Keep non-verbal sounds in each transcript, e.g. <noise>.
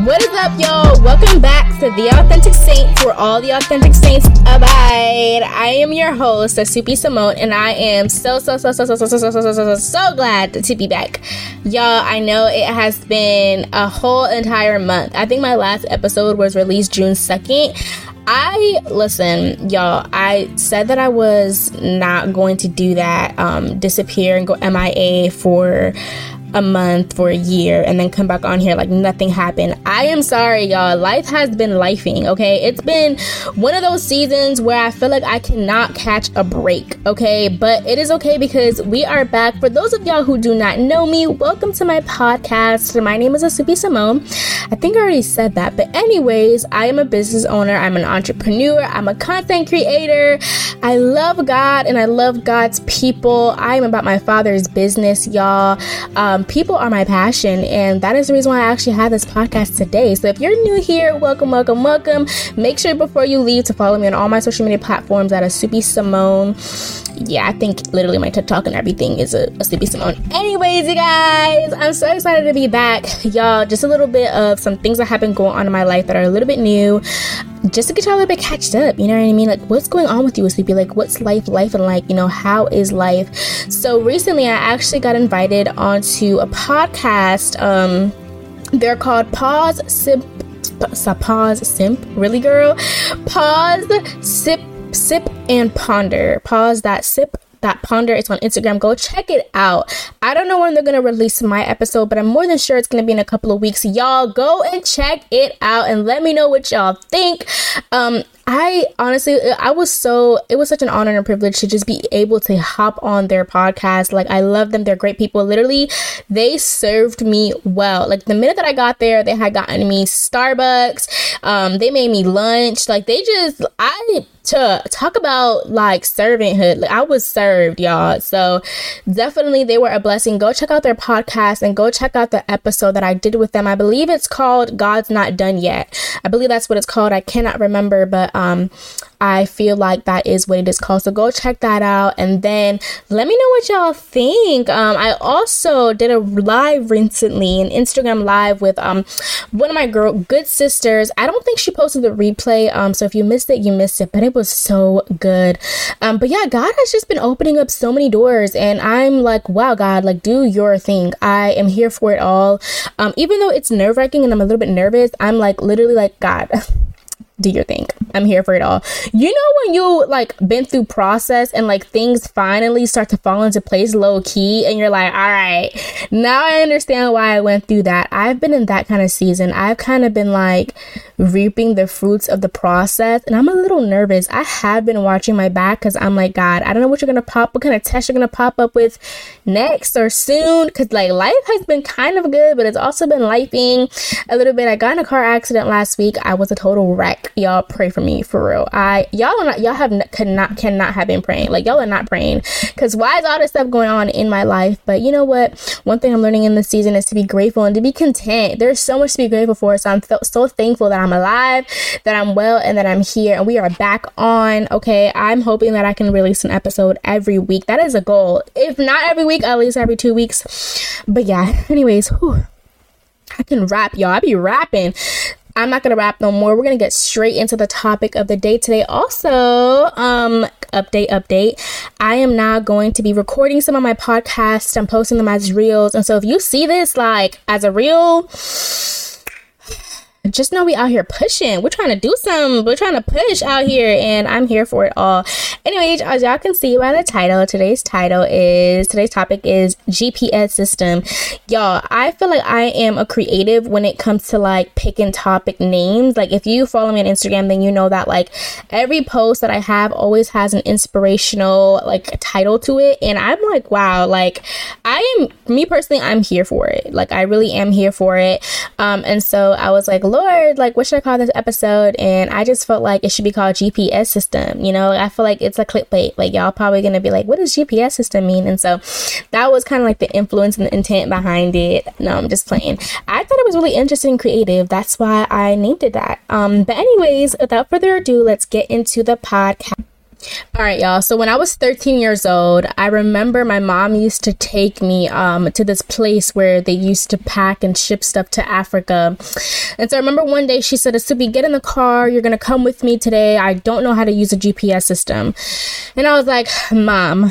What is up, y'all? Welcome back to The Authentic Saints, where all the authentic saints abide. I am your host, Soupy Simone, and I am so, so, so, so, so, so, so, so, so, so, so, so glad to be back. Y'all, I know it has been a whole entire month. I think my last episode was released June 2nd. I listen, y'all. I said that I was not going to do that, um, disappear and go MIA for a month for a year and then come back on here like nothing happened. I am sorry, y'all. Life has been lifing, okay? It's been one of those seasons where I feel like I cannot catch a break, okay? But it is okay because we are back. For those of y'all who do not know me, welcome to my podcast. My name is Asubi Simone. I think I already said that, but anyways, I am a business owner, I'm an entrepreneur, I'm a content creator. I love God and I love God's people. I am about my father's business, y'all. Um, people are my passion, and that is the reason why I actually have this podcast today. So if you're new here, welcome, welcome, welcome. Make sure before you leave to follow me on all my social media platforms at Asubi Simone. Yeah, I think literally my TikTok and everything is a, Asubi Simone. Anyways, you guys, I'm so excited to be back. Y'all, just a little bit of some things that have been going on in my life that are a little bit new just to get y'all a bit catched up. You know what I mean? Like, what's going on with you, Sleepy? Like, what's life, life, and like, you know, how is life? So recently, I actually got invited onto a podcast. Um, they're called Pause Sip. Simp. Pause Simp. Really, girl? Pause Sip Sip and Ponder. Pause that sip that ponder it's on instagram go check it out i don't know when they're gonna release my episode but i'm more than sure it's gonna be in a couple of weeks y'all go and check it out and let me know what y'all think um I honestly, I was so, it was such an honor and a privilege to just be able to hop on their podcast. Like, I love them. They're great people. Literally, they served me well. Like, the minute that I got there, they had gotten me Starbucks. Um, they made me lunch. Like, they just, I, to talk about like servanthood, like, I was served, y'all. So, definitely, they were a blessing. Go check out their podcast and go check out the episode that I did with them. I believe it's called God's Not Done Yet. I believe that's what it's called. I cannot remember, but um, I feel like that is what it is called. So go check that out and then let me know what y'all think. Um, I also did a live recently, an Instagram live with um one of my girl good sisters. I don't think she posted the replay. Um, so if you missed it, you missed it, but it was so good. Um, but yeah, God has just been opening up so many doors, and I'm like, wow, God, like do your thing. I am here for it all. Um, even though it's nerve wracking and I'm a little bit nervous, I'm like literally like God. <laughs> do your thing. I'm here for it all. You know when you like been through process and like things finally start to fall into place low key and you're like, "All right, now I understand why I went through that." I've been in that kind of season. I've kind of been like reaping the fruits of the process and I'm a little nervous. I have been watching my back cuz I'm like, "God, I don't know what you're going to pop what kind of test you're going to pop up with next or soon cuz like life has been kind of good, but it's also been lifing a little bit. I got in a car accident last week. I was a total wreck y'all pray for me for real. I y'all are not y'all have cannot cannot have been praying. Like y'all are not praying because why is all this stuff going on in my life? But you know what? One thing I'm learning in this season is to be grateful and to be content. There's so much to be grateful for. So I'm so thankful that I'm alive, that I'm well, and that I'm here, and we are back on. Okay, I'm hoping that I can release an episode every week. That is a goal. If not every week, at least every two weeks. But yeah. Anyways. Whew. I can rap, y'all. I be rapping. I'm not gonna rap no more. We're gonna get straight into the topic of the day today. Also, um, update, update. I am now going to be recording some of my podcasts. I'm posting them as reels, and so if you see this like as a reel just know we out here pushing. We're trying to do some. We're trying to push out here, and I'm here for it all. Anyway, as y'all can see by the title, today's title is today's topic is GPS system. Y'all, I feel like I am a creative when it comes to like picking topic names. Like if you follow me on Instagram, then you know that like every post that I have always has an inspirational like title to it, and I'm like, wow, like I am me personally, I'm here for it. Like I really am here for it. Um, and so I was like Lord, like, what should I call this episode? And I just felt like it should be called GPS system. You know, I feel like it's a clickbait. Like, y'all probably gonna be like, what does GPS system mean? And so that was kind of like the influence and the intent behind it. No, I'm just playing. I thought it was really interesting and creative. That's why I named it that. Um, but anyways, without further ado, let's get into the podcast. All right, y'all. So when I was 13 years old, I remember my mom used to take me um, to this place where they used to pack and ship stuff to Africa. And so I remember one day she said, Asubi, get in the car. You're going to come with me today. I don't know how to use a GPS system. And I was like, Mom,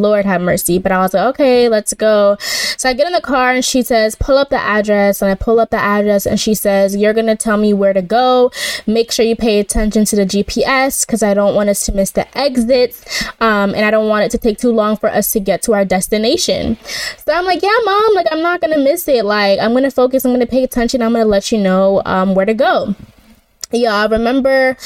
Lord have mercy. But I was like, okay, let's go. So I get in the car and she says, pull up the address. And I pull up the address and she says, You're going to tell me where to go. Make sure you pay attention to the GPS because I don't want us to miss the exits. Um, and I don't want it to take too long for us to get to our destination. So I'm like, Yeah, mom, like, I'm not going to miss it. Like, I'm going to focus, I'm going to pay attention. I'm going to let you know um, where to go. Yeah, I remember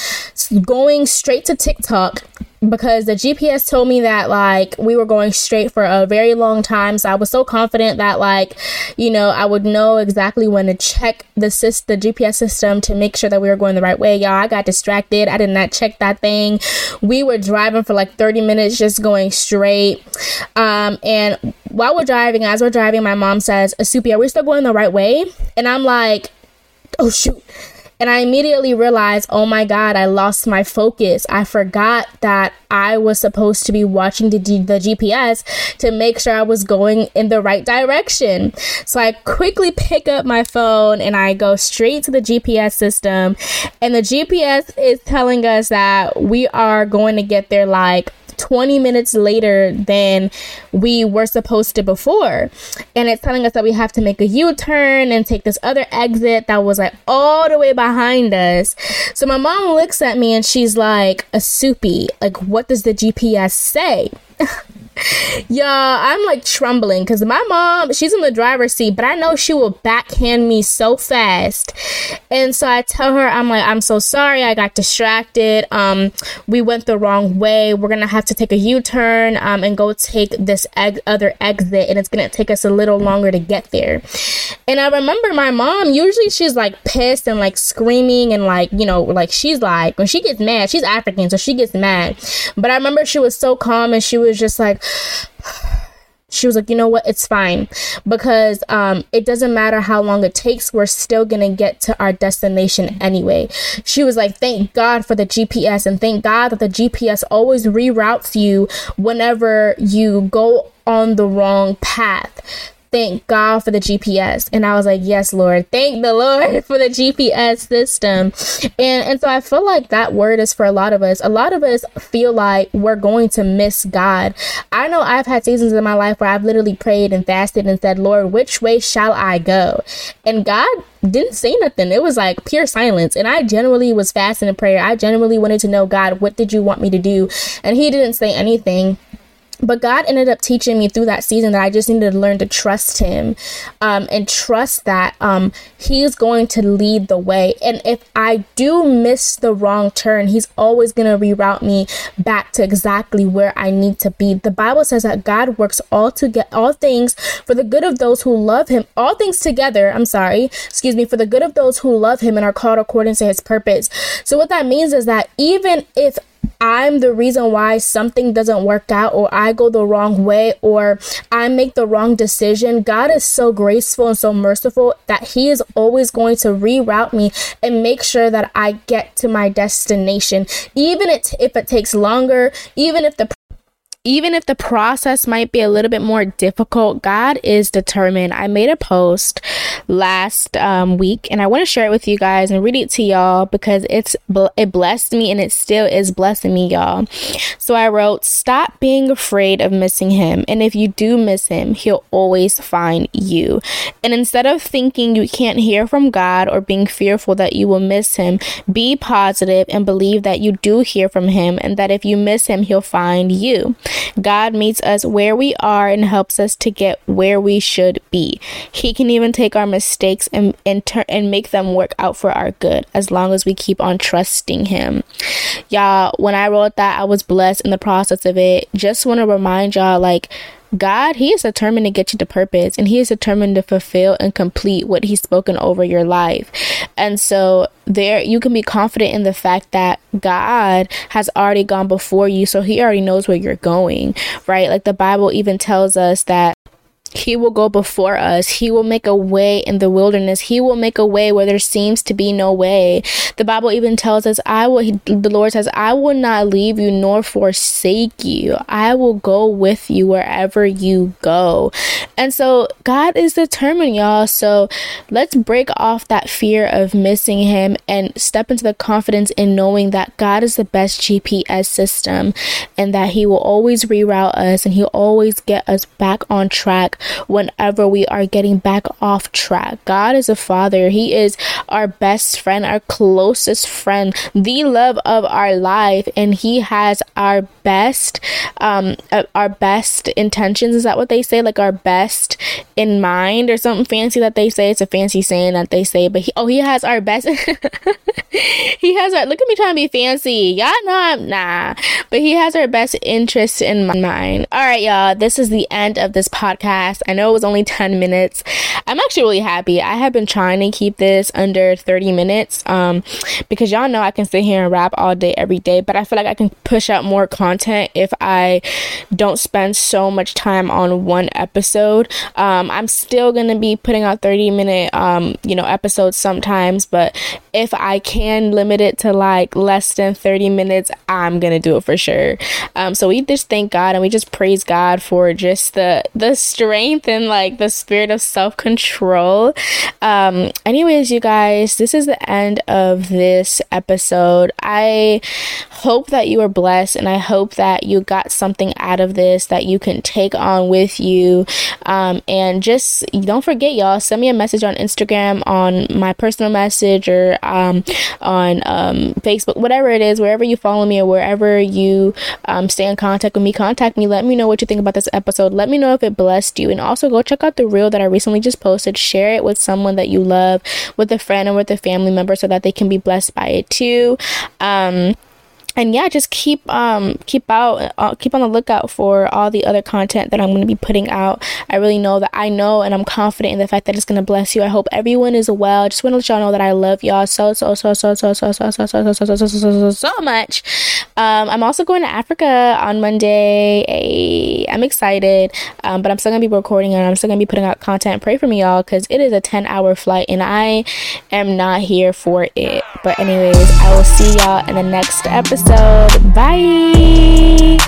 going straight to TikTok because the GPS told me that like we were going straight for a very long time. So I was so confident that like, you know, I would know exactly when to check the sys- the GPS system to make sure that we were going the right way. Y'all, I got distracted. I did not check that thing. We were driving for like 30 minutes just going straight. Um, and while we're driving, as we're driving, my mom says, Asupi, are we still going the right way? And I'm like, oh shoot and I immediately realized, oh my God, I lost my focus. I forgot that I was supposed to be watching the, G- the GPS to make sure I was going in the right direction. So I quickly pick up my phone and I go straight to the GPS system. And the GPS is telling us that we are going to get there like 20 minutes later than we were supposed to before. And it's telling us that we have to make a U turn and take this other exit that was like all the way behind us. So my mom looks at me and she's like, A soupy, Like, what does the GPS say? <laughs> Y'all, I'm like trembling because my mom, she's in the driver's seat, but I know she will backhand me so fast. And so I tell her, I'm like, I'm so sorry, I got distracted. Um, we went the wrong way. We're gonna have to take a U-turn um and go take this eg- other exit, and it's gonna take us a little longer to get there. And I remember my mom, usually she's like pissed and like screaming and like, you know, like she's like when she gets mad, she's African, so she gets mad. But I remember she was so calm and she was just like she was like, you know what, it's fine. Because um, it doesn't matter how long it takes, we're still gonna get to our destination anyway. She was like, thank God for the GPS and thank God that the GPS always reroutes you whenever you go on the wrong path thank God for the GPS. And I was like, yes, Lord, thank the Lord <laughs> for the GPS system. And and so I feel like that word is for a lot of us. A lot of us feel like we're going to miss God. I know I've had seasons in my life where I've literally prayed and fasted and said, Lord, which way shall I go? And God didn't say nothing. It was like pure silence. And I genuinely was fasting in prayer. I genuinely wanted to know, God, what did you want me to do? And he didn't say anything but God ended up teaching me through that season that I just needed to learn to trust Him um, and trust that um, He's going to lead the way. And if I do miss the wrong turn, He's always going to reroute me back to exactly where I need to be. The Bible says that God works all to get all things for the good of those who love Him, all things together. I'm sorry, excuse me, for the good of those who love Him and are called according to His purpose. So what that means is that even if I'm the reason why something doesn't work out or I go the wrong way or I make the wrong decision, God is so graceful and so merciful that He is always going to reroute me and make sure that I get to my destination. Even if it takes longer, even if the even if the process might be a little bit more difficult, God is determined. I made a post last um, week and I want to share it with you guys and read it to y'all because it's it blessed me and it still is blessing me, y'all. So I wrote, "Stop being afraid of missing him, and if you do miss him, he'll always find you." And instead of thinking you can't hear from God or being fearful that you will miss him, be positive and believe that you do hear from him and that if you miss him, he'll find you. God meets us where we are and helps us to get where we should be. He can even take our mistakes and and, ter- and make them work out for our good as long as we keep on trusting Him. Y'all, when I wrote that, I was blessed in the process of it. Just want to remind y'all, like, God, He is determined to get you to purpose and He is determined to fulfill and complete what He's spoken over your life. And so, there you can be confident in the fact that God has already gone before you, so He already knows where you're going, right? Like the Bible even tells us that he will go before us. He will make a way in the wilderness. He will make a way where there seems to be no way. The Bible even tells us, I will, the Lord says, I will not leave you nor forsake you. I will go with you wherever you go. And so God is determined, y'all. So let's break off that fear of missing Him and step into the confidence in knowing that God is the best GPS system and that He will always reroute us and He'll always get us back on track whenever we are getting back off track. God is a father, He is our best friend, our closest friend, the love of our life, and He has our best, um, uh, our best intentions. Is that what they say? Like our best in mind or something fancy that they say? It's a fancy saying that they say, but he, oh, He has our best. <laughs> he has our look at me trying to be fancy. Y'all know I'm nah, but He has our best interests in mind. All right, y'all. This is the end of this podcast I know it was only <laughs> 10 minutes. I'm actually really happy. I have been trying to keep this under 30 minutes um, because y'all know I can sit here and rap all day, every day, but I feel like I can push out more content if I don't spend so much time on one episode. Um, I'm still going to be putting out 30 minute, um, you know, episodes sometimes, but if I can limit it to like less than 30 minutes, I'm going to do it for sure. Um, so we just thank God and we just praise God for just the, the strength strength and like the spirit of self control. Um, anyways, you guys, this is the end of this episode. I hope that you are blessed and I hope that you got something out of this that you can take on with you. Um, and just don't forget, y'all, send me a message on Instagram, on my personal message, or um, on um, Facebook, whatever it is, wherever you follow me or wherever you um, stay in contact with me, contact me. Let me know what you think about this episode. Let me know if it blessed you and also go check out the reel that I recently just posted. Share it with someone that you love, with a friend or with a family member so that they can be blessed by it too. Um, and yeah just keep um keep out uh, keep on the lookout for all the other content that i'm going to be putting out i really know that i know and i'm confident in the fact that it's going to bless you i hope everyone is well just want to let y'all know that i love y'all so so so so so so so so so so so so so so so so much um i'm also going to africa on monday i'm excited um but i'm still gonna be recording and i'm still gonna be putting out content pray for me y'all because it is a 10 hour flight and i am not here for it but anyways i will see y'all in the next episode episode. Bye.